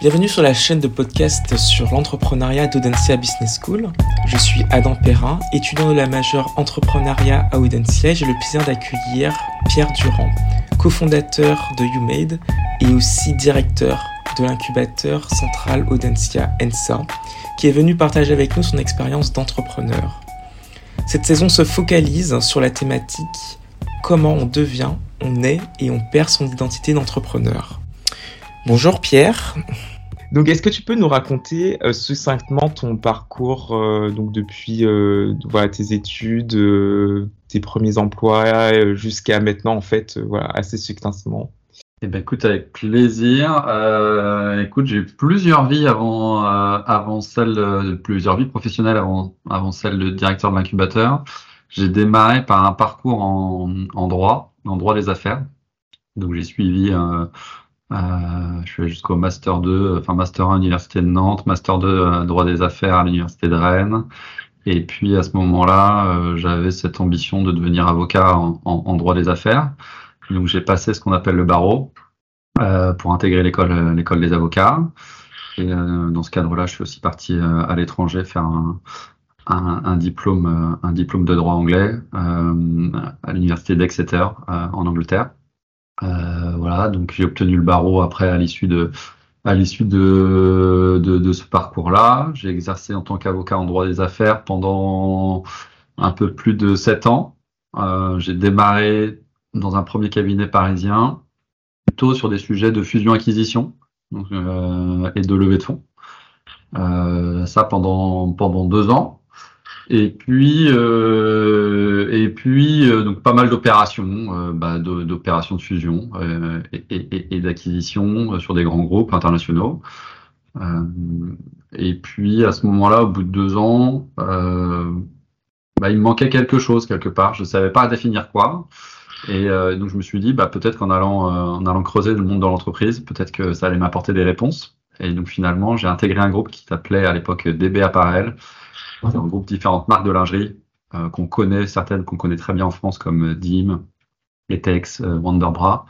Bienvenue sur la chaîne de podcast sur l'entrepreneuriat d'Audencia Business School. Je suis Adam Perrin, étudiant de la majeure entrepreneuriat à Audencia. J'ai le plaisir d'accueillir Pierre Durand, cofondateur de YouMade et aussi directeur de l'incubateur central Audencia ENSA, qui est venu partager avec nous son expérience d'entrepreneur. Cette saison se focalise sur la thématique comment on devient, on est et on perd son identité d'entrepreneur. Bonjour Pierre. Donc, est-ce que tu peux nous raconter euh, succinctement ton parcours euh, donc depuis euh, voilà, tes études, tes premiers emplois jusqu'à maintenant en fait, voilà, assez succinctement? Eh ben, écoute, avec plaisir. écoute, j'ai eu plusieurs vies avant, avant celle, plusieurs vies professionnelles avant, avant celle de directeur de l'incubateur. J'ai démarré par un parcours en, en droit, en droit des affaires. Donc, j'ai suivi euh, je suis jusqu'au Master 2, enfin Master 1 à l'Université de Nantes, Master 2 euh, droit des affaires à l'Université de Rennes. Et puis à ce moment-là, euh, j'avais cette ambition de devenir avocat en, droit des affaires. Donc j'ai passé ce qu'on appelle le barreau euh, pour intégrer l'école l'école des avocats. Et dans ce cadre-là, je suis aussi parti à l'étranger faire un, un, un, diplôme un diplôme de droit anglais à l'université d'Exeter en Angleterre. Euh, voilà, donc j'ai obtenu le barreau après à l'issue de à l'issue de, de, de, ce parcours-là. J'ai exercé en tant qu'avocat en droit des affaires pendant un peu plus de sept ans. Euh, j'ai démarré dans un premier cabinet parisien, plutôt sur des sujets de fusion-acquisition euh, et de levée de fonds. Euh, ça pendant pendant deux ans. Et puis, euh, et puis euh, donc pas mal d'opérations, euh, bah, d'opérations de fusion euh, et, et, d'acquisition sur des grands groupes internationaux. et puis à ce moment-là, au bout de deux ans, bah, il me manquait quelque chose quelque part. Je savais pas définir quoi. Et donc je me suis dit, bah, peut-être qu'en allant, en allant creuser le monde dans l'entreprise, peut-être que ça allait m'apporter des réponses. Et donc finalement, j'ai intégré un groupe qui s'appelait à l'époque DB Apparel, on regroupe différentes marques de lingerie euh, qu'on connaît, certaines qu'on connaît très bien en France comme Dim, Etex, euh, Wonderbra.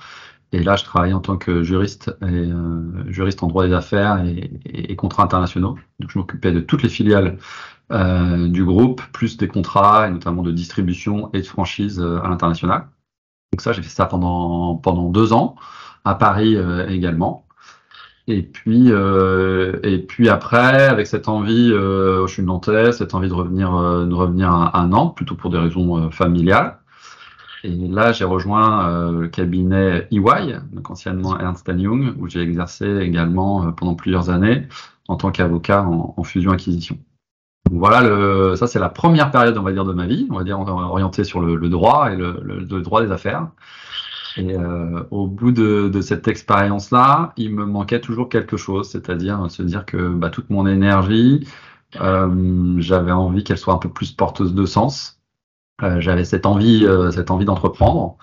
Et là, je travaille en tant que juriste et euh, juriste en droit des affaires et, et, contrats internationaux. Donc, je m'occupais de toutes les filiales euh, du groupe, plus des contrats, et notamment de distribution et de franchise euh, à l'international. Donc ça, j'ai fait ça pendant pendant deux ans à Paris également. Et puis, euh, et puis après, avec cette envie, euh, je suis nantais, cette envie de revenir, euh, de revenir à, Nantes, plutôt pour des raisons euh, familiales. Et là, j'ai rejoint le cabinet EY, donc anciennement Ernst Young, où j'ai exercé également pendant plusieurs années en tant qu'avocat en, en fusion-acquisition. Voilà, le, ça c'est la première période, on va dire, de ma vie, on va dire orientée sur le, le droit et le, le droit des affaires. Et euh, au bout de, de cette expérience-là, il me manquait toujours quelque chose, c'est-à-dire se dire que bah, toute mon énergie, euh, j'avais envie qu'elle soit un peu plus porteuse de sens. Euh, j'avais cette envie, euh, cette envie d'entreprendre.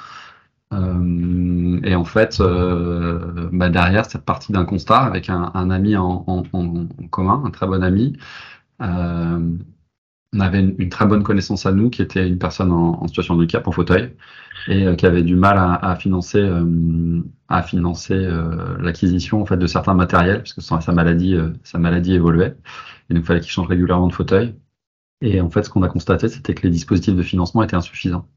Euh, et en fait, euh, bah, derrière cette partie d'un constat avec un, un ami en, en, en, commun, un très bon ami, on avait une, très bonne connaissance à nous qui était une personne en, situation de handicap en fauteuil et euh, qui avait du mal à, financer euh, à financer euh, l'acquisition en fait de certains matériels puisque sa, sa maladie évoluait. Et donc il fallait qu'il change régulièrement de fauteuil. Et en fait ce qu'on a constaté c'était que les dispositifs de financement étaient insuffisants.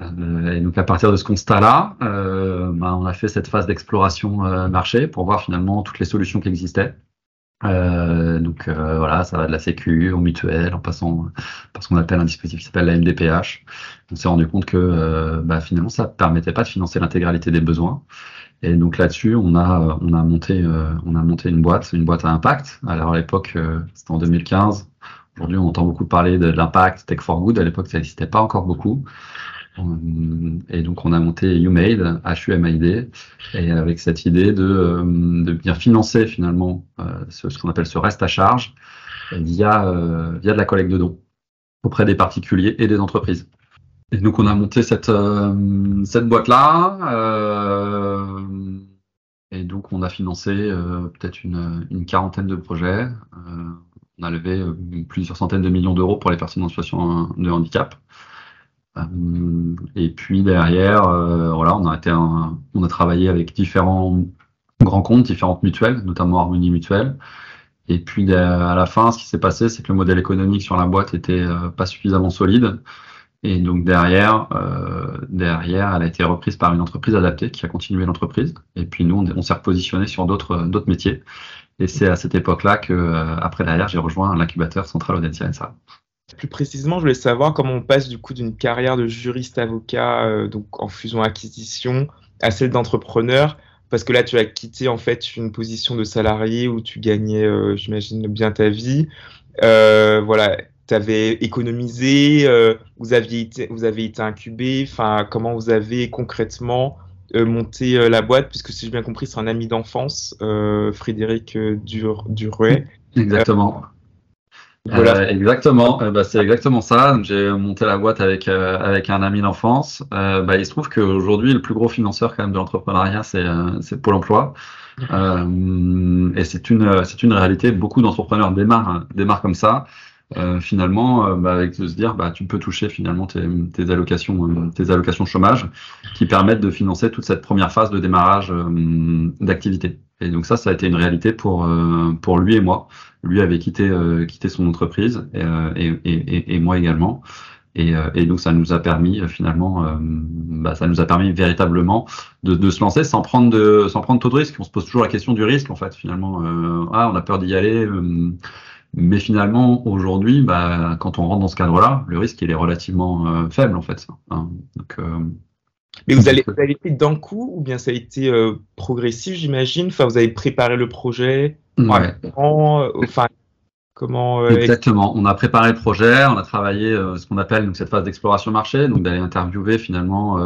Et donc à partir de ce constat-là, euh, bah, on a fait cette phase d'exploration euh, marché pour voir finalement toutes les solutions qui existaient. Euh, donc euh, voilà, ça va de la sécu au mutuel, en passant par ce qu'on appelle un dispositif qui s'appelle la MDPH. On s'est rendu compte que euh, bah, finalement ça permettait pas de financer l'intégralité des besoins. Et donc là-dessus, on a on a monté euh, on a monté une boîte, une boîte à impact. Alors à l'époque, euh, c'était en 2015. Aujourd'hui, on entend beaucoup parler de l'impact, Tech for Good. À l'époque, ça n'existait pas encore beaucoup. Et donc, on a monté YouMade, HUMID, et avec cette idée de, euh, de bien financer finalement euh, ce, qu'on appelle ce reste à charge via, euh, via de la collecte de dons auprès des particuliers et des entreprises. Et donc, on a monté cette, cette boîte-là. Et donc, on a financé peut-être une, quarantaine de projets. On a levé plusieurs centaines de millions d'euros pour les personnes en situation de handicap. Euh, et puis derrière, euh, voilà, on a été, un, on a travaillé avec différents grands comptes, différentes mutuelles, notamment Harmonie Mutuelle. Et puis à la fin, ce qui s'est passé, c'est que le modèle économique sur la boîte était pas suffisamment solide. Et donc derrière, euh, derrière, elle a été reprise par une entreprise adaptée qui a continué l'entreprise. Et puis nous, on, s'est repositionné sur d'autres d'autres métiers. Et c'est à cette époque-là que, euh, après derrière, j'ai rejoint l'incubateur Central Audencia ça. Plus précisément, je voulais savoir comment on passe du coup d'une carrière de juriste avocat, euh, donc en fusion acquisition, à celle d'entrepreneur. Parce que là, tu as quitté en fait une position de salarié où tu gagnais, j'imagine, bien ta vie. voilà, tu avais économisé, euh, vous, aviez été, vous avez été incubé, enfin, comment vous avez concrètement euh, monté euh, la boîte, puisque si j'ai bien compris, c'est un ami d'enfance, Frédéric Dur, Duruet. Exactement. Voilà. exactement, bah, c'est exactement ça. J'ai monté la boîte avec avec un ami d'enfance. Bah, il se trouve qu'aujourd'hui, le plus gros financeur quand même de l'entrepreneuriat, c'est Pôle Emploi. et c'est une c'est une réalité. Beaucoup d'entrepreneurs démarrent démarrent comme ça. Euh, finalement, euh, bah, avec de se dire, bah, tu peux toucher finalement tes, tes allocations, euh, tes allocations chômage, qui permettent de financer toute cette première phase de démarrage d'activité. Et donc ça, ça a été une réalité pour pour lui et moi. Lui avait quitté quitté son entreprise et, et, et, et moi également. Et, et, donc ça nous a permis finalement, bah, ça nous a permis véritablement de, de, se lancer sans prendre de, sans prendre trop de risques. On se pose toujours la question du risque en fait. Finalement, ah, on a peur d'y aller. Mais finalement, aujourd'hui, bah, quand on rentre dans ce cadre-là, le risque il est relativement euh, faible en fait. Hein. Donc, euh, mais vous, allez, vous avez été d'un coup ou bien ça a été euh, progressif, j'imagine? Enfin, vous avez préparé le projet? Ouais. enfin, comment Exactement. On a préparé le projet, on a travaillé ce qu'on appelle donc, cette phase d'exploration marché, donc d'aller interviewer finalement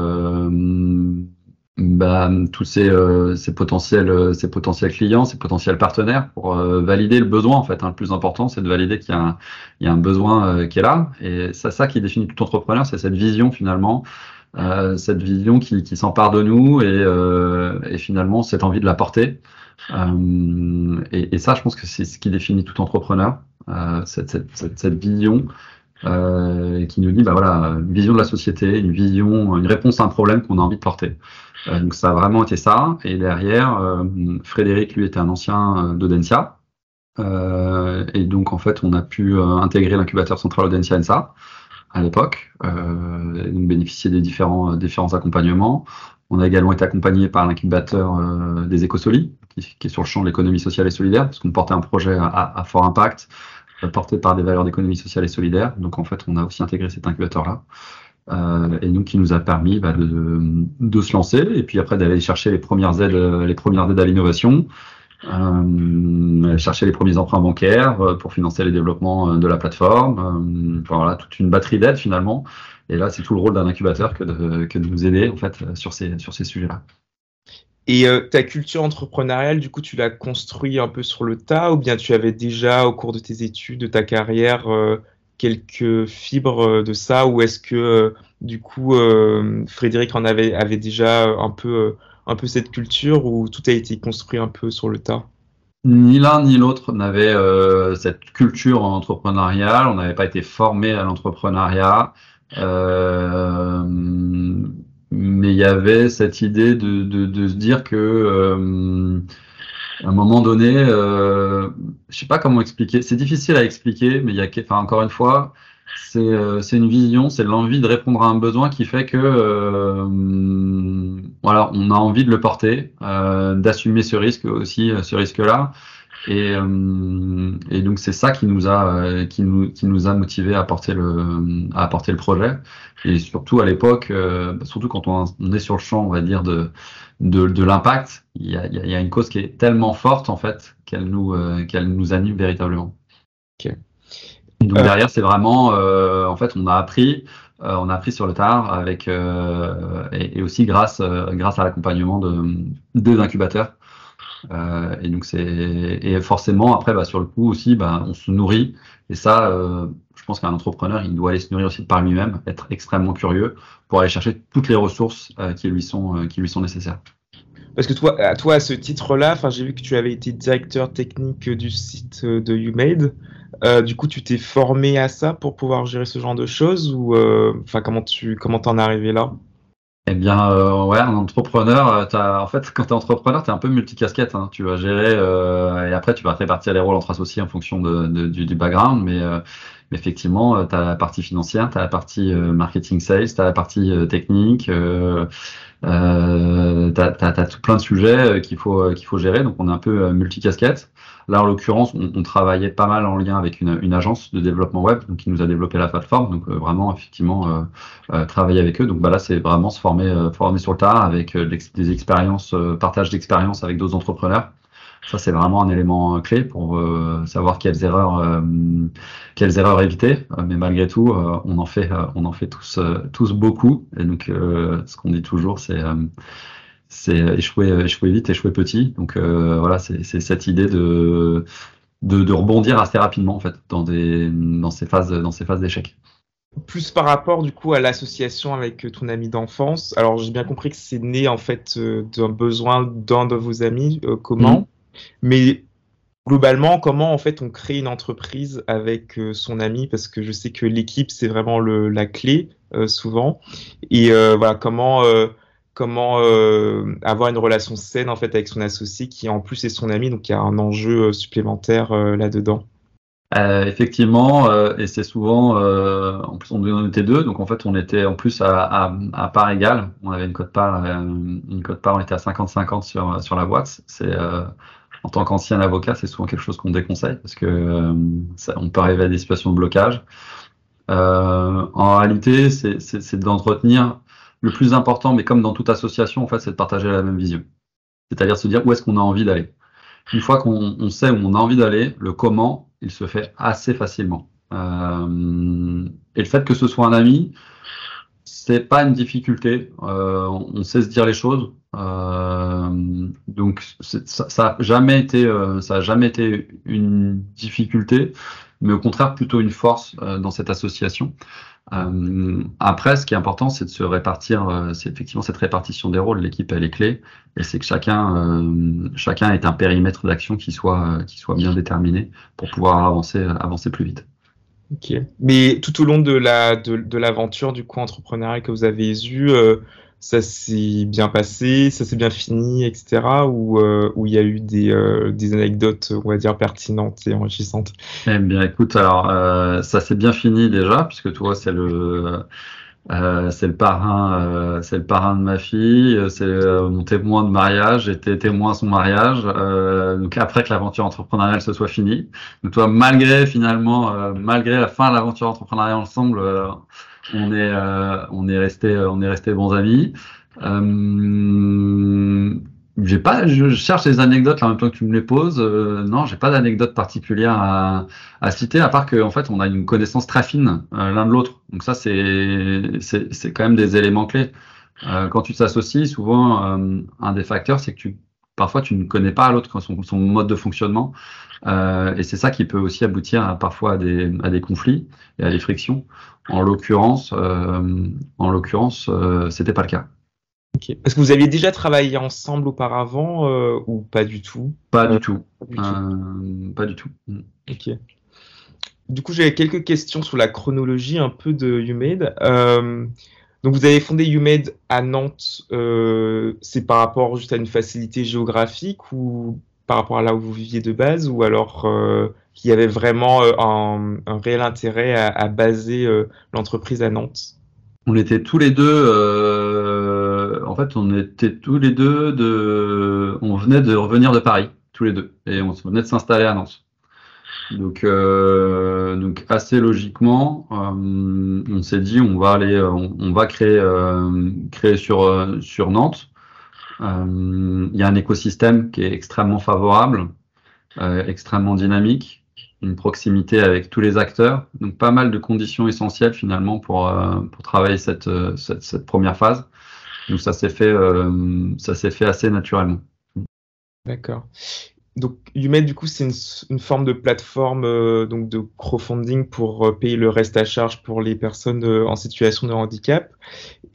bah, tous ces, euh, ces, potentiels, euh, ces potentiels clients, ces potentiels partenaires pour euh, valider le besoin en fait. Hein. Le plus important, c'est de valider qu'il y a un, il y a un besoin qui est là. Et c'est ça qui définit tout entrepreneur, c'est cette vision finalement, cette vision qui, qui s'empare de nous et, et, finalement cette envie de la porter. Et, et, ça, je pense que c'est ce qui définit tout entrepreneur, cette, cette, cette, cette, vision. qui nous dit bah voilà une vision de la société une vision une réponse à un problème qu'on a envie de porter euh, donc ça a vraiment été ça. Et derrière, euh, Frédéric, lui, était un ancien euh, d'Audencia. et donc, en fait, on a pu intégrer l'incubateur central Audencia NSA à l'époque, euh, et donc bénéficier des différents, différents accompagnements. On a également été accompagné par l'incubateur des Écosoli, qui, qui, est sur le champ de l'économie sociale et solidaire, parce qu'on portait un projet à, à fort impact, porté par des valeurs d'économie sociale et solidaire. Donc en fait, on a aussi intégré cet incubateur-là. Euh, et donc qui nous a permis bah, de, se lancer et puis après d'aller chercher les premières aides, à l'innovation, euh, chercher les premiers emprunts bancaires euh, pour financer les développements de la plateforme. voilà, toute une batterie d'aides finalement. Et là, c'est tout le rôle d'un incubateur que de, que nous aider en fait sur ces, sur ces sujets-là. Et ta culture entrepreneuriale, du coup, tu l'as construit un peu sur le tas ou bien tu avais déjà, au cours de tes études, de ta carrière, quelques fibres euh, de ça ou est-ce que euh, du coup euh, Frédéric en avait, avait déjà un peu, un peu cette culture ou tout a été construit un peu sur le tas? Ni l'un ni l'autre n'avait cette culture entrepreneuriale, on n'avait pas été formé à l'entrepreneuriat, mais il y avait cette idée de, de, de se dire que à un moment donné, euh, je sais pas comment expliquer. C'est difficile à expliquer, mais il y a, enfin encore une fois, c'est euh, une vision, c'est l'envie de répondre à un besoin qui fait que euh, voilà, on a envie de le porter, euh, d'assumer ce risque aussi, ce risque-là. Et, euh, et, donc c'est ça qui nous a qui nous qui nous a motivé à porter le à apporter le projet et surtout à l'époque surtout quand on, on, est sur le champ on va dire de de, de l'impact, il y a, y a, une cause qui est tellement forte en fait qu'elle nous, euh, qu'elle nous anime véritablement. Okay. Donc euh. derrière, c'est vraiment, euh, en fait, on a appris, euh, on a appris sur le tard avec et, et, aussi grâce grâce à l'accompagnement de deux incubateurs. Et donc c'est et forcément après, bah, sur le coup aussi, bah, on se nourrit. Et ça, je pense qu'un entrepreneur, il doit aller se nourrir aussi par lui-même, être extrêmement curieux pour aller chercher toutes les ressources euh, qui, lui sont, euh, qui lui sont nécessaires. Parce que toi, à toi, à ce titre-là, j'ai vu que tu avais été directeur technique du site euh, de YouMade. Euh, du coup, tu t'es formé à ça pour pouvoir gérer ce genre de choses ou enfin comment tu comment t'en es arrivé là? Eh bien, euh, ouais, un entrepreneur, euh, as, en fait, quand tu es entrepreneur, tu es un peu multicasquette. Hein. Tu vas gérer euh, et après, tu vas répartir les rôles entre associés en fonction de, du, background. Mais, euh, effectivement, tu as la partie financière, tu as la partie marketing sales, tu as la partie technique, euh, tu as, as, plein de sujets qu'il faut, qu'il faut gérer. Donc, on est un peu multicasquette. Là, en l'occurrence, on, on, travaillait pas mal en lien avec une, une, agence de développement web donc, qui nous a développé la plateforme. Donc, euh, vraiment, effectivement, euh, euh, travailler avec eux. Donc, bah, là, c'est vraiment se former, euh, former sur le tas avec des expériences, partage d'expériences avec d'autres entrepreneurs. Ça, c'est vraiment un élément clé pour savoir quelles erreurs, quelles erreurs éviter. mais malgré tout, on en fait, on en fait tous, tous beaucoup. Et donc, ce qu'on dit toujours, c'est c'est échouer, échouer vite, échouer petit. Donc euh, voilà, c'est cette idée de, de, de, rebondir assez rapidement en fait dans, des, dans ces phases, dans ces phases d'échec. Plus par rapport du coup à l'association avec ton ami d'enfance. Alors j'ai bien compris que c'est né en fait euh, d'un besoin d'un de vos amis. Euh, comment mmh. Mais globalement, comment en fait on crée une entreprise avec euh, son ami? Parce que je sais que l'équipe c'est vraiment la clé euh, souvent. Et euh, voilà, comment comment avoir une relation saine en fait avec son associé qui en plus est son ami, donc il y a un enjeu supplémentaire là-dedans. Effectivement, et c'est souvent, en plus on était deux, donc en fait on était en plus à, à, à part égale, on avait une cote part, une cote part, on était à 50-50 sur sur la boîte. C'est en tant qu'ancien avocat, c'est souvent quelque chose qu'on déconseille parce que ça, on peut arriver à des situations de blocage. en réalité, c'est d'entretenir le plus important, mais comme dans toute association, en fait, c'est de partager la même vision. C'est-à-dire se dire où est-ce qu'on a envie d'aller. Une fois qu'on sait où on a envie d'aller, le comment, il se fait assez facilement. Euh, et le fait que ce soit un ami, c'est pas une difficulté. Euh, on sait se dire les choses. Euh, donc ça, ça a jamais été, euh, ça a jamais été une difficulté, mais au contraire plutôt une force dans cette association. Après, ce qui est important, c'est de se répartir, c'est effectivement cette répartition des rôles. L'équipe, elle est clé, et c'est que chacun, chacun est un périmètre d'action qui soit, qui soit bien déterminé pour pouvoir avancer, avancer plus vite. Ok. Mais tout au long de la de, l'aventure du coup entrepreneurial que vous avez eu, ça s'est bien passé, ça s'est bien fini, etc. Ou euh, où il y a eu des, euh, des anecdotes, on va dire, pertinentes et enrichissantes? Eh bien, écoute, alors euh, ça s'est bien fini déjà, puisque toi, c'est le euh, c'est le parrain, euh, c'est le parrain de ma fille, c'est mon témoin de mariage, j'étais témoin à son mariage. donc après que l'aventure entrepreneuriale se soit finie, donc toi, malgré finalement, malgré la fin de l'aventure entrepreneuriale ensemble on est, euh, on est resté, euh, on est resté bons amis. Euh, j'ai pas, je cherche les anecdotes là, en même temps que tu me les poses. Euh, non, j'ai pas d'anecdote particulière à, à, citer, à part qu'en en fait, on a une connaissance très fine euh, l'un de l'autre. Donc ça, c'est, c'est, quand même des éléments clés. Euh, quand tu t'associes, souvent, un des facteurs, c'est que tu, parfois, tu ne connais pas l'autre son, son mode de fonctionnement. et c'est ça qui peut aussi aboutir à, parfois à des, à des conflits et à des frictions. En l'occurrence, euh, en l'occurrence, euh, c'était pas le cas. Okay. Est-ce que vous aviez déjà travaillé ensemble auparavant euh, ou pas du tout? Pas du tout. Pas du tout. Euh, pas du tout. Mm. Ok. Du coup, j'avais quelques questions sur la chronologie un peu de YouMade. Euh, donc, vous avez fondé YouMade à Nantes. c'est par rapport juste à une facilité géographique ou par rapport à là où vous viviez de base ou alors qu'il y avait vraiment euh, un, un, réel intérêt à, à baser l'entreprise à Nantes? On était tous les deux, fait, on était tous les deux de, on venait de revenir de Paris, tous les deux, et on venait de s'installer à Nantes. Donc, euh, assez logiquement, euh, on s'est dit on va aller, on, on va créer, euh, créer sur Nantes. Il y a un écosystème qui est extrêmement favorable, extrêmement dynamique une proximité avec tous les acteurs. Donc pas mal de conditions essentielles finalement pour, euh, travailler euh, cette, première phase. Donc ça s'est fait, euh, ça s'est fait assez naturellement. D'accord. Donc Umed, du coup, c'est une, une, forme de plateforme euh, donc de crowdfunding pour payer le reste à charge pour les personnes en situation de handicap.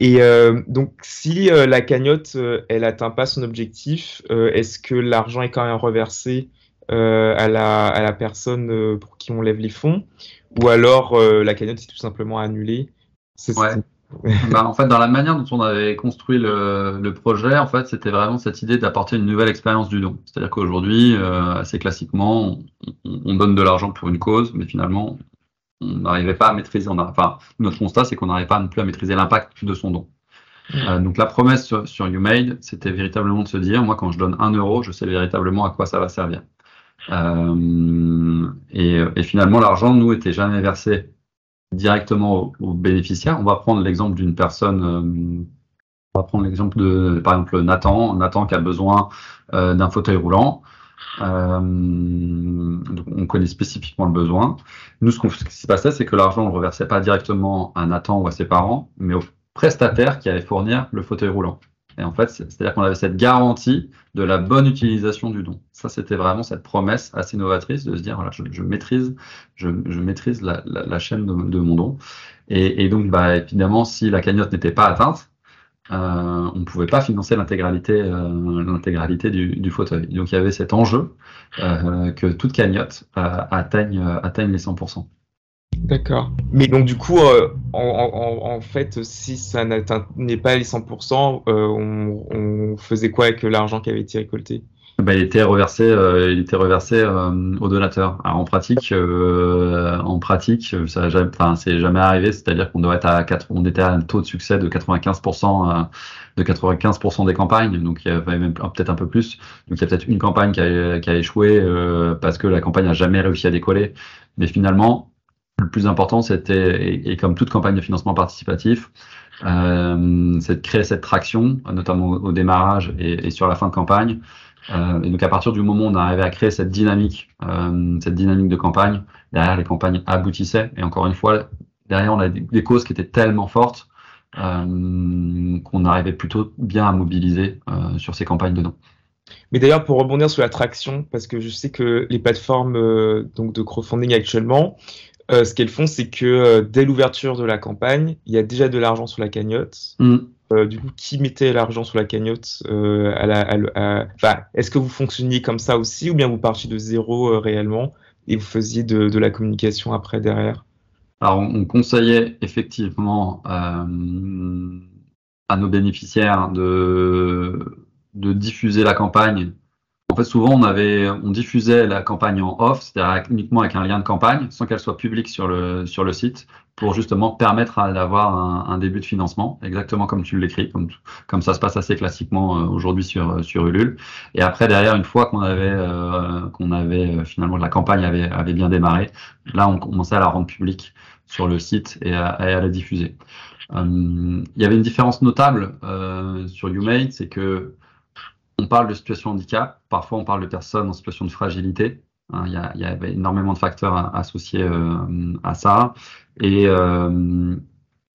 Et donc, si la cagnotte, elle atteint pas son objectif, est-ce que l'argent est quand même reversé euh, à, la, à la personne euh, pour qui on lève les fonds, ou alors euh, la cagnotte est tout simplement annulée? Ouais. bah, En fait, dans la manière dont on avait construit le, le projet, en fait, c'était vraiment cette idée d'apporter une nouvelle expérience du don. C'est-à-dire qu'aujourd'hui, euh, assez classiquement, on, on donne de l'argent pour une cause, mais finalement, on n'arrivait pas à maîtriser. On a, enfin, notre constat, c'est qu'on n'arrivait pas non plus à maîtriser l'impact de son don. Euh, donc la promesse sur, sur YouMade, c'était véritablement de se dire, moi quand je donne un euro, je sais véritablement à quoi ça va servir. Euh, et, et, finalement, l'argent, nous, était jamais versé directement aux, bénéficiaires. On va prendre l'exemple d'une personne, euh, on va prendre l'exemple de, par exemple, Nathan, Nathan qui a besoin euh, d'un fauteuil roulant. Euh, on connaît spécifiquement le besoin. Nous, ce, ce qui se passait, c'est que l'argent, on ne reversait pas directement à Nathan ou à ses parents, mais au prestataire qui allait fournir le fauteuil roulant. Et en fait, c'est-à-dire qu'on avait cette garantie de la bonne utilisation du don. Ça, c'était vraiment cette promesse assez novatrice de se dire, voilà, je, maîtrise, je, maîtrise la, chaîne de, mon don. Et, donc, bah, évidemment, si la cagnotte n'était pas atteinte, euh, on ne pouvait pas financer l'intégralité, euh, l'intégralité du, fauteuil. Donc, il y avait cet enjeu euh, que toute cagnotte atteigne, atteigne les 100%. D'accord. Mais donc du coup, euh, en, en, en, fait, si ça n'atteignait pas les 100%, euh, on, on, faisait quoi avec l'argent qui avait été récolté? Ben, il était reversé, euh, il était reversé euh, aux donateurs. Alors, en pratique, euh, en pratique, ça jamais, enfin, c'est jamais arrivé. C'est-à-dire qu'on doit être à 4, on était à un taux de succès de 95%, de 95% des campagnes. Donc il y avait même peut-être un peu plus. Donc il y a peut-être une campagne qui a, qui a échoué parce que la campagne n'a jamais réussi à décoller. Mais finalement, le plus important, c'était, et, comme toute campagne de financement participatif, euh, c'est de créer cette traction, notamment au, démarrage et, sur la fin de campagne. Euh, et donc à partir du moment où on arrivait à créer cette dynamique, euh, cette dynamique de campagne, derrière les campagnes aboutissaient. Et encore une fois, derrière on a des, causes qui étaient tellement fortes euh, qu'on arrivait plutôt bien à mobiliser euh, sur ces campagnes de dons. Mais d'ailleurs, pour rebondir sur la traction, parce que je sais que les plateformes euh, donc de crowdfunding actuellement, euh, ce qu'elles font, c'est que euh, dès l'ouverture de la campagne, il y a déjà de l'argent sur la cagnotte. Mm. Euh, du coup, qui mettait l'argent sur la cagnotte à la, à, à... Enfin, Est-ce que vous fonctionniez comme ça aussi, ou bien vous partiez de zéro réellement et vous faisiez de, de, la communication après derrière? Alors, on, on conseillait effectivement à nos bénéficiaires de, de diffuser la campagne en fait, souvent, on, avait, on diffusait la campagne en off, c'est-à-dire uniquement avec un lien de campagne, sans qu'elle soit publique sur le, sur le site, pour justement permettre d'avoir un, un, début de financement, exactement comme tu l'écris, comme, comme ça se passe assez classiquement euh, aujourd'hui sur, sur Ulule. Et après, derrière, une fois qu'on avait, euh, avait euh, finalement la campagne avait, avait bien démarré, là, on commençait à la rendre publique sur le site et à, à la diffuser. Euh, il y avait une différence notable euh, sur YouMade, c'est que on parle de situation de handicap, parfois on parle de personnes en situation de fragilité. Hein, il, y a, énormément de facteurs associés euh, à ça. Et, euh,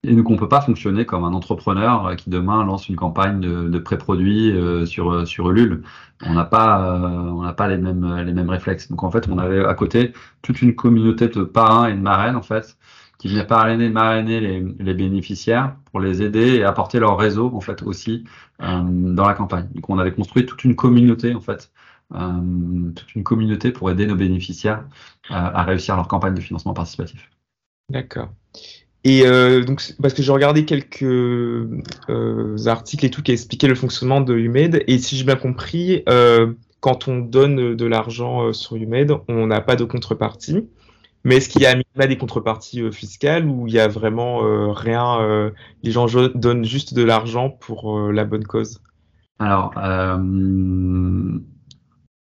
donc on ne peut pas fonctionner comme un entrepreneur qui demain lance une campagne de, pré-produits euh, sur, sur Ulule. On n'a pas, on pas les mêmes, les mêmes réflexes. Donc en fait, on avait à côté toute une communauté de parrains et de marraines en fait qui venaient parrainer, marrainer les, les, bénéficiaires pour les aider et apporter leur réseau en fait aussi euh, dans la campagne. Donc on avait construit toute une communauté en fait, euh, toute une communauté pour aider nos bénéficiaires euh, à réussir leur campagne de financement participatif. D'accord. Et donc parce que j'ai regardé quelques articles et tout qui expliquaient le fonctionnement de UMED et si j'ai bien compris, quand on donne de l'argent sur UMED, on n'a pas de contrepartie. Mais est-ce qu'il y a là des contreparties euh, fiscales ou il y a vraiment euh, rien euh, Les gens donnent juste de l'argent pour euh, la bonne cause? Alors,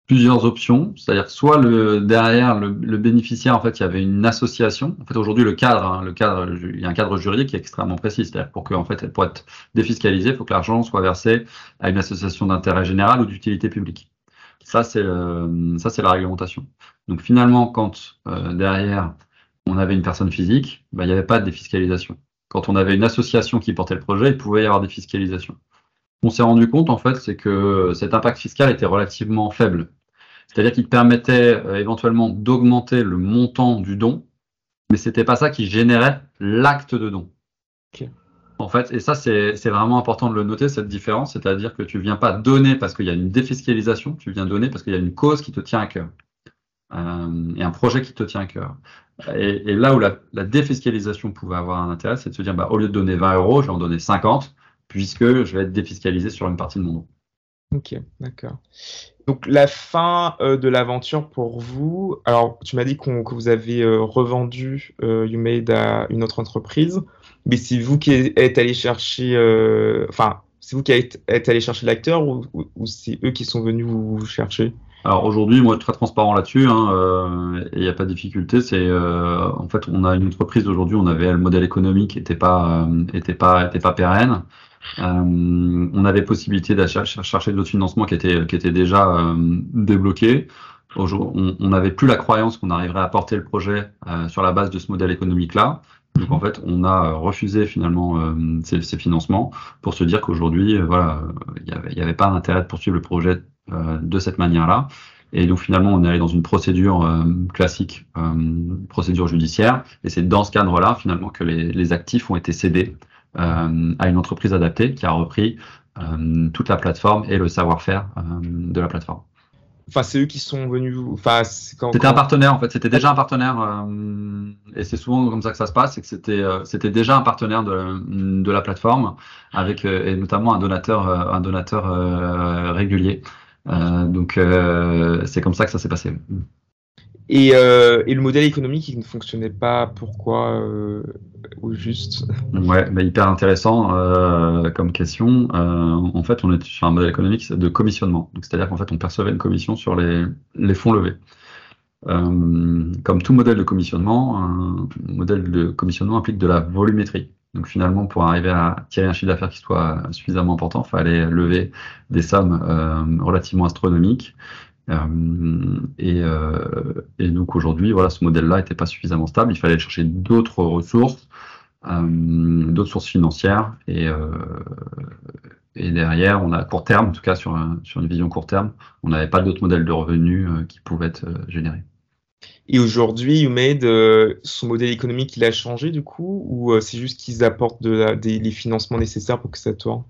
plusieurs options. C'est-à-dire soit le, derrière le, le, bénéficiaire, en fait, il y avait une association. En fait, aujourd'hui, le cadre, hein, le cadre, il y a un cadre juridique qui est extrêmement précis. C'est-à-dire pour que, en fait, pour être défiscalisé, il faut que l'argent soit versé à une association d'intérêt général ou d'utilité publique. Ça, c'est la réglementation. Donc finalement, quand euh, derrière on avait une personne physique, bah, il n'y avait pas de défiscalisation. Quand on avait une association qui portait le projet, il pouvait y avoir des fiscalisations. On s'est rendu compte en fait, c'est que cet impact fiscal était relativement faible. C'est-à-dire qu'il permettait euh, éventuellement d'augmenter le montant du don, mais c'était pas ça qui générait l'acte de don. En fait, et ça c'est vraiment important de le noter, cette différence, c'est-à-dire que tu viens pas donner parce qu'il y a une défiscalisation, tu viens donner parce qu'il y a une cause qui te tient à cœur. et un projet qui te tient à cœur. Et, là où la, défiscalisation pouvait avoir un intérêt, c'est de se dire, bah, au lieu de donner 20 euros, je vais en donner 50, puisque je vais être défiscalisé sur une partie de mon nom. Ok, d'accord. Donc la fin euh, de l'aventure pour vous, alors tu m'as dit que vous avez euh, revendu euh, YouMade à une autre entreprise, mais c'est vous qui êtes allé chercher, enfin c'est vous qui êtes, allé chercher l'acteur ou, c'est eux qui sont venus vous, chercher? Alors aujourd'hui, moi, très transparent là-dessus, hein, il n'y a pas de difficulté. C'est en fait, on a une entreprise aujourd'hui, on avait le modèle économique n'était pas, était pas, était pas pérenne. Euh, on avait possibilité de chercher d'autres financements qui étaient, qui étaient déjà euh, débloqués. On n'avait plus la croyance qu'on arriverait à porter le projet euh, sur la base de ce modèle économique-là. Donc en fait, on a refusé finalement ces, financements pour se dire qu'aujourd'hui, voilà, il n'y avait, pas d'intérêt de poursuivre le projet de cette manière-là. Et donc finalement, on est allé dans une procédure classique, procédure judiciaire. Et c'est dans ce cadre-là finalement que les, les, actifs ont été cédés euh, à une entreprise adaptée qui a repris euh, toute la plateforme et le savoir-faire euh, de la plateforme. Enfin, c'est eux qui sont venus. Enfin, c'était un partenaire en fait. C'était déjà un partenaire, euh, et c'est souvent comme ça que ça se passe. C'est que c'était euh, c'était déjà un partenaire de, de la plateforme avec et notamment un donateur un donateur régulier. donc c'est comme ça que ça s'est passé. Et, euh, et, le modèle économique, il ne fonctionnait pas. Pourquoi euh, Ou juste? Ouais, bah hyper intéressant euh, comme question. Euh, en fait, on est sur un modèle économique de commissionnement. C'est-à-dire qu'en fait, on percevait une commission sur les, les fonds levés. Euh, comme tout modèle de commissionnement, un modèle de commissionnement implique de la volumétrie. Donc finalement, pour arriver à tirer un chiffre d'affaires qui soit suffisamment important, il fallait lever des sommes euh, relativement astronomiques. Euh, et, euh, et, donc aujourd'hui, voilà, ce modèle-là n'était pas suffisamment stable. Il fallait chercher d'autres ressources, euh, d'autres sources financières. Et, derrière, on a court terme, en tout cas sur, sur une vision court terme, on n'avait pas d'autres modèles de revenus qui pouvaient être générés. Et aujourd'hui, YouMade, son modèle économique, il a changé du coup Ou c'est juste qu'ils apportent de des, les financements nécessaires pour que ça tourne?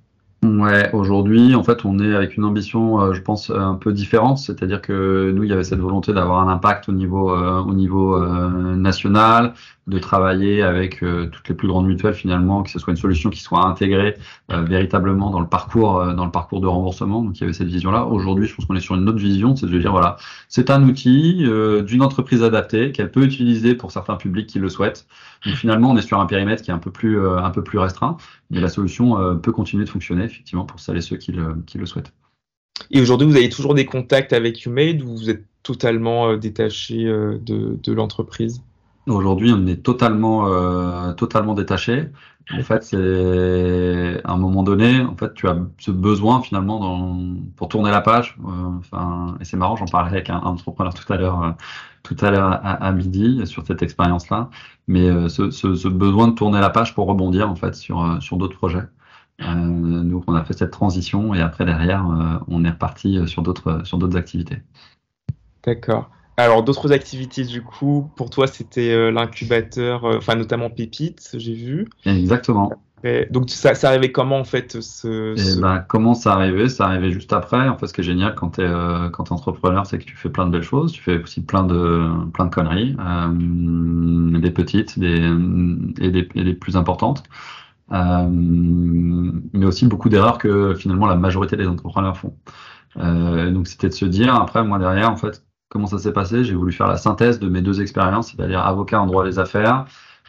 Ouais, aujourd'hui, en fait, on est avec une ambition, euh, je pense, un peu différente. C'est-à-dire que nous, il y avait cette volonté d'avoir un impact au niveau, euh, au niveau euh, national, de travailler avec toutes les plus grandes mutuelles finalement, que ce soit une solution qui soit intégrée véritablement dans le parcours, dans le parcours de remboursement. Donc, il y avait cette vision-là. Aujourd'hui, je pense qu'on est sur une autre vision, c'est de dire voilà, c'est un outil d'une entreprise adaptée qu'elle peut utiliser pour certains publics qui le souhaitent. Donc, finalement, on est sur un périmètre qui est un peu plus, un peu plus restreint, mais la solution peut continuer de fonctionner effectivement pour celles et ceux qui le, qui le souhaitent. Et aujourd'hui, vous avez toujours des contacts avec YouMade ou vous êtes totalement euh, détaché euh, de, de l'entreprise? Aujourd'hui, on est totalement, euh, totalement détaché. En fait, c'est à un moment donné, en fait, tu as ce besoin finalement pour tourner la page. enfin, et c'est marrant, j'en parlais avec un, entrepreneur tout à l'heure, tout à l'heure à, midi sur cette expérience-là. Mais ce, ce, besoin de tourner la page pour rebondir en fait sur sur d'autres projets. Euh, donc on a fait cette transition et après derrière euh, on est reparti sur d'autres sur d'autres activités. D'accord. Alors d'autres activités du coup pour toi c'était euh, l'incubateur, enfin notamment Pépite j'ai vu. Exactement. donc ça, ça arrivait comment en fait ce, eh ben, comment ça arrivait? Ça arrivait juste après. En fait, ce qui est génial quand tu es, quand es entrepreneur, c'est que tu fais plein de belles choses. Tu fais aussi plein de, plein de conneries, des petites des, et, des, et des plus importantes. Euh, mais aussi beaucoup d'erreurs que finalement la majorité des entrepreneurs font. Euh, donc c'était de se dire, après moi derrière, en fait, comment ça s'est passé? J'ai voulu faire la synthèse de mes deux expériences, c'est-à-dire avocat en droit des affaires,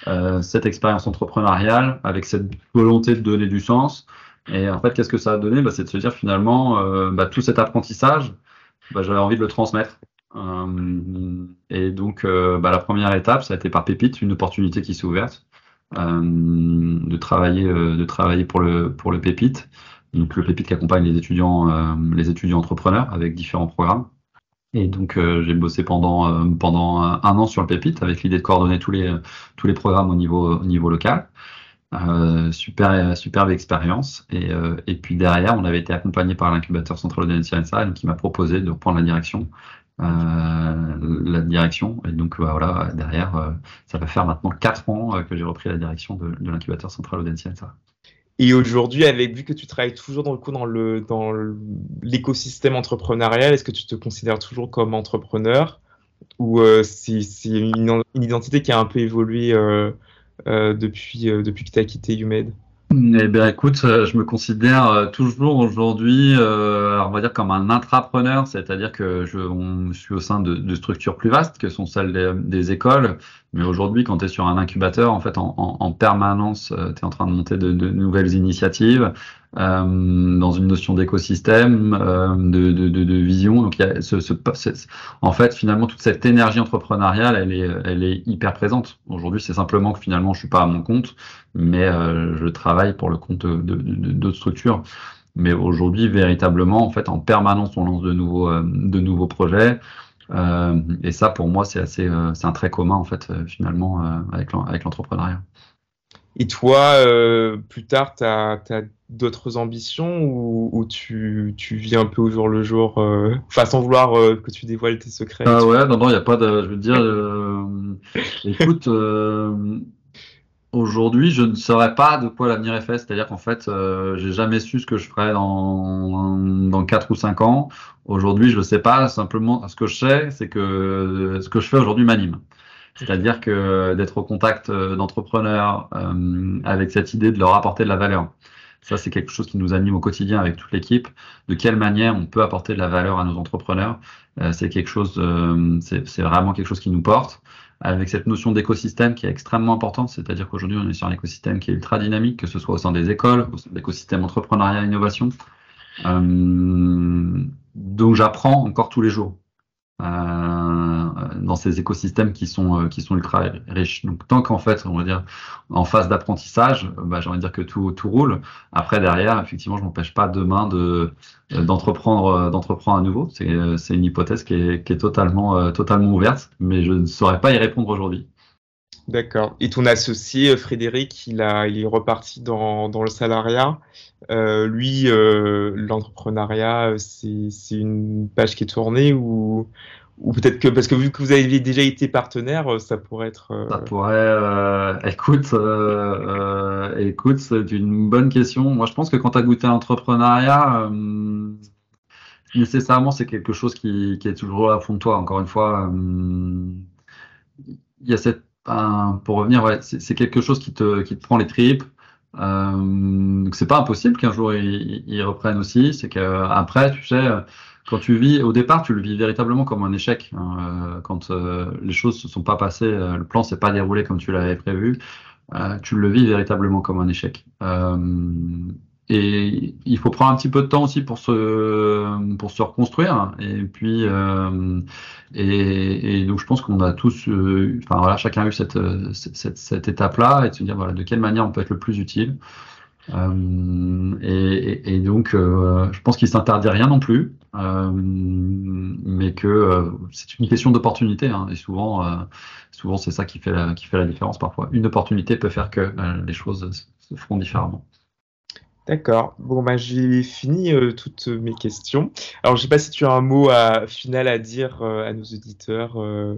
euh, cette expérience entrepreneuriale avec cette volonté de donner du sens. Et en fait, qu'est-ce que ça a donné? Bah, C'est de se dire finalement, euh, bah, tout cet apprentissage, bah, j'avais envie de le transmettre. Euh, et donc, euh, la première étape, ça a été par Pépite, une opportunité qui s'est ouverte. Euh, de travailler euh, de travailler pour le pour le Pépite. Donc le Pépite qui accompagne les étudiants les étudiants entrepreneurs avec différents programmes. Et donc j'ai bossé pendant pendant un an sur le Pépite avec l'idée de coordonner tous les tous les programmes au niveau au niveau local. Euh, super superbe expérience et, euh, et puis derrière on avait été accompagné par l'incubateur central de NCNSA qui m'a proposé de reprendre la direction euh, la direction. Et donc bah, voilà, derrière, euh, ça va faire maintenant 4 ans euh, que j'ai repris la direction de, l'incubateur central Audencia. Et aujourd'hui, avec vu que tu travailles toujours dans le coup dans le dans l'écosystème entrepreneurial, est-ce que tu te considères toujours comme entrepreneur? Ou c'est une, identité qui a un peu évolué depuis, depuis que tu as quitté UMED eh bien, écoute, euh, je me considère euh, toujours aujourd'hui, euh, on va dire comme un intrapreneur, c'est-à-dire que je, on, suis au sein de, de, structures plus vastes que sont celles des, des écoles. Mais aujourd'hui, quand tu es sur un incubateur, en fait, en, en, en permanence, tu es en train de monter de, de nouvelles initiatives euh, dans une notion d'écosystème, euh, de, de, de, vision. Donc, il y a ce, ce, en fait, finalement, toute cette énergie entrepreneuriale, elle est, elle est hyper présente. Aujourd'hui, c'est simplement que finalement, je suis pas à mon compte, mais euh, je travaille pour le compte d'autres structures. Mais aujourd'hui, véritablement, en fait, en permanence, on lance de nouveaux, de nouveaux projets. Euh, et ça, pour moi, c'est assez, c'est un trait commun en fait, finalement, avec l'entrepreneuriat. Et toi, plus tard, tu as, as d'autres ambitions ou, tu, tu, vis un peu au jour le jour, euh, enfin sans vouloir euh, que tu dévoiles tes secrets Ah ouais, non, non, il n'y a pas de. Je veux dire, euh, écoute, aujourd'hui, je ne saurais pas de quoi l'avenir est fait. C'est-à-dire qu'en fait, j'ai jamais su ce que je ferais dans, dans 4 ou 5 ans. Aujourd'hui, je ne sais pas. Simplement, ce que je sais, c'est que ce que je fais aujourd'hui m'anime. C'est-à-dire que d'être au contact d'entrepreneurs avec cette idée de leur apporter de la valeur. Ça, c'est quelque chose qui nous anime au quotidien avec toute l'équipe. De quelle manière on peut apporter de la valeur à nos entrepreneurs euh, C'est quelque chose, euh, c'est vraiment quelque chose qui nous porte. Avec cette notion d'écosystème qui est extrêmement importante, c'est-à-dire qu'aujourd'hui on est sur un écosystème qui est ultra dynamique, que ce soit au sein des écoles, au sein de l'écosystème entrepreneuriat et innovation. Euh, donc j'apprends encore tous les jours. Euh, dans ces écosystèmes qui sont euh, qui sont ultra riches. Donc tant qu'en fait, on va dire en phase d'apprentissage, bah, j'ai envie de dire que tout tout roule. Après derrière, effectivement, je m'empêche pas demain de d'entreprendre d'entreprendre à nouveau. C'est c'est une hypothèse qui est qui est totalement totalement ouverte, mais je ne saurais pas y répondre aujourd'hui. D'accord. Et ton associé Frédéric, il a il est reparti dans dans le salariat. Euh, lui, euh, l'entrepreneuriat, c'est une page qui est tournée ou, ou peut-être que, parce que vu que vous avez déjà été partenaire, ça pourrait être. Euh... Ça pourrait. Euh, écoute, euh, écoute, c'est une bonne question. Moi, je pense que quand tu as goûté à l'entrepreneuriat, nécessairement, c'est quelque chose qui, qui, est toujours à fond de toi. Encore une fois, il y a cette. Pour revenir, c'est quelque chose qui te, qui te prend les tripes. Euh, donc c'est pas impossible qu'un jour ils, reprennent aussi. C'est qu'après, tu sais, quand tu vis, au départ, tu le vis véritablement comme un échec. Hein, euh, quand euh, les choses se sont pas passées, euh, le plan s'est pas déroulé comme tu l'avais prévu, tu le vis véritablement comme un échec. Et il faut prendre un petit peu de temps aussi pour se pour se reconstruire. Et puis euh, et, et, donc je pense qu'on a tous, euh, enfin voilà, chacun a eu cette cette, cette étape-là et de se dire voilà de quelle manière on peut être le plus utile. Euh, et, donc euh, je pense qu'il s'interdit rien non plus, euh, mais que c'est une question d'opportunité. Hein, et souvent souvent c'est ça qui fait la, qui fait la différence parfois. Une opportunité peut faire que les choses se feront différemment. D'accord. Bon, bah, j'ai fini euh, toutes mes questions. Alors, je sais pas si tu as un mot final à dire euh, à nos auditeurs. Euh,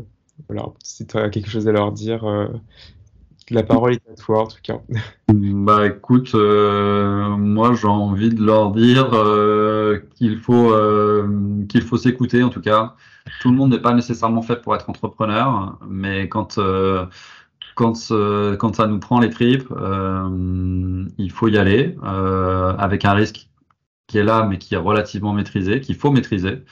alors, si tu as quelque chose à leur dire, la parole est à toi, en tout cas. Bah, écoute, moi, j'ai envie de leur dire qu'il faut qu'il faut s'écouter, en tout cas. Tout le monde n'est pas nécessairement fait pour être entrepreneur, mais quand quand, euh, quand ça nous prend les tripes, euh, il faut y aller euh, avec un risque qui est là, mais qui est relativement maîtrisé, qu'il faut maîtriser.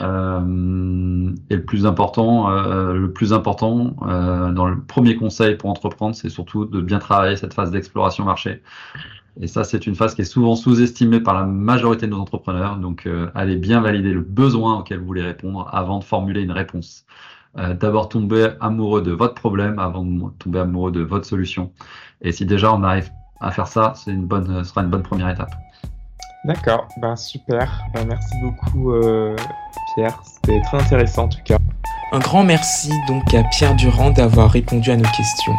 Euh, et le plus important, euh, le plus important euh, dans le premier conseil pour entreprendre, c'est surtout de bien travailler cette phase d'exploration marché. Et ça, c'est une phase qui est souvent sous-estimée par la majorité de nos entrepreneurs. Donc, allez bien valider le besoin auquel vous voulez répondre avant de formuler une réponse. Euh, d'abord tomber amoureux de votre problème avant de tomber amoureux de votre solution. Et si déjà on arrive à faire ça, c'est une bonne, ce sera une bonne première étape. D'accord, ben super. Ben, merci beaucoup euh, Pierre, c'était très intéressant en tout cas. Un grand merci donc à Pierre Durand d'avoir répondu à nos questions.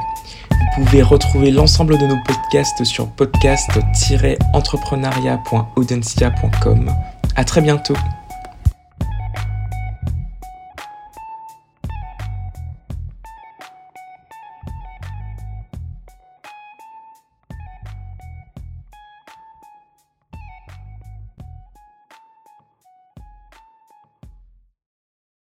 Vous pouvez retrouver l'ensemble de nos podcasts sur podcast-entrepreneuriat.audencia.com. À très bientôt.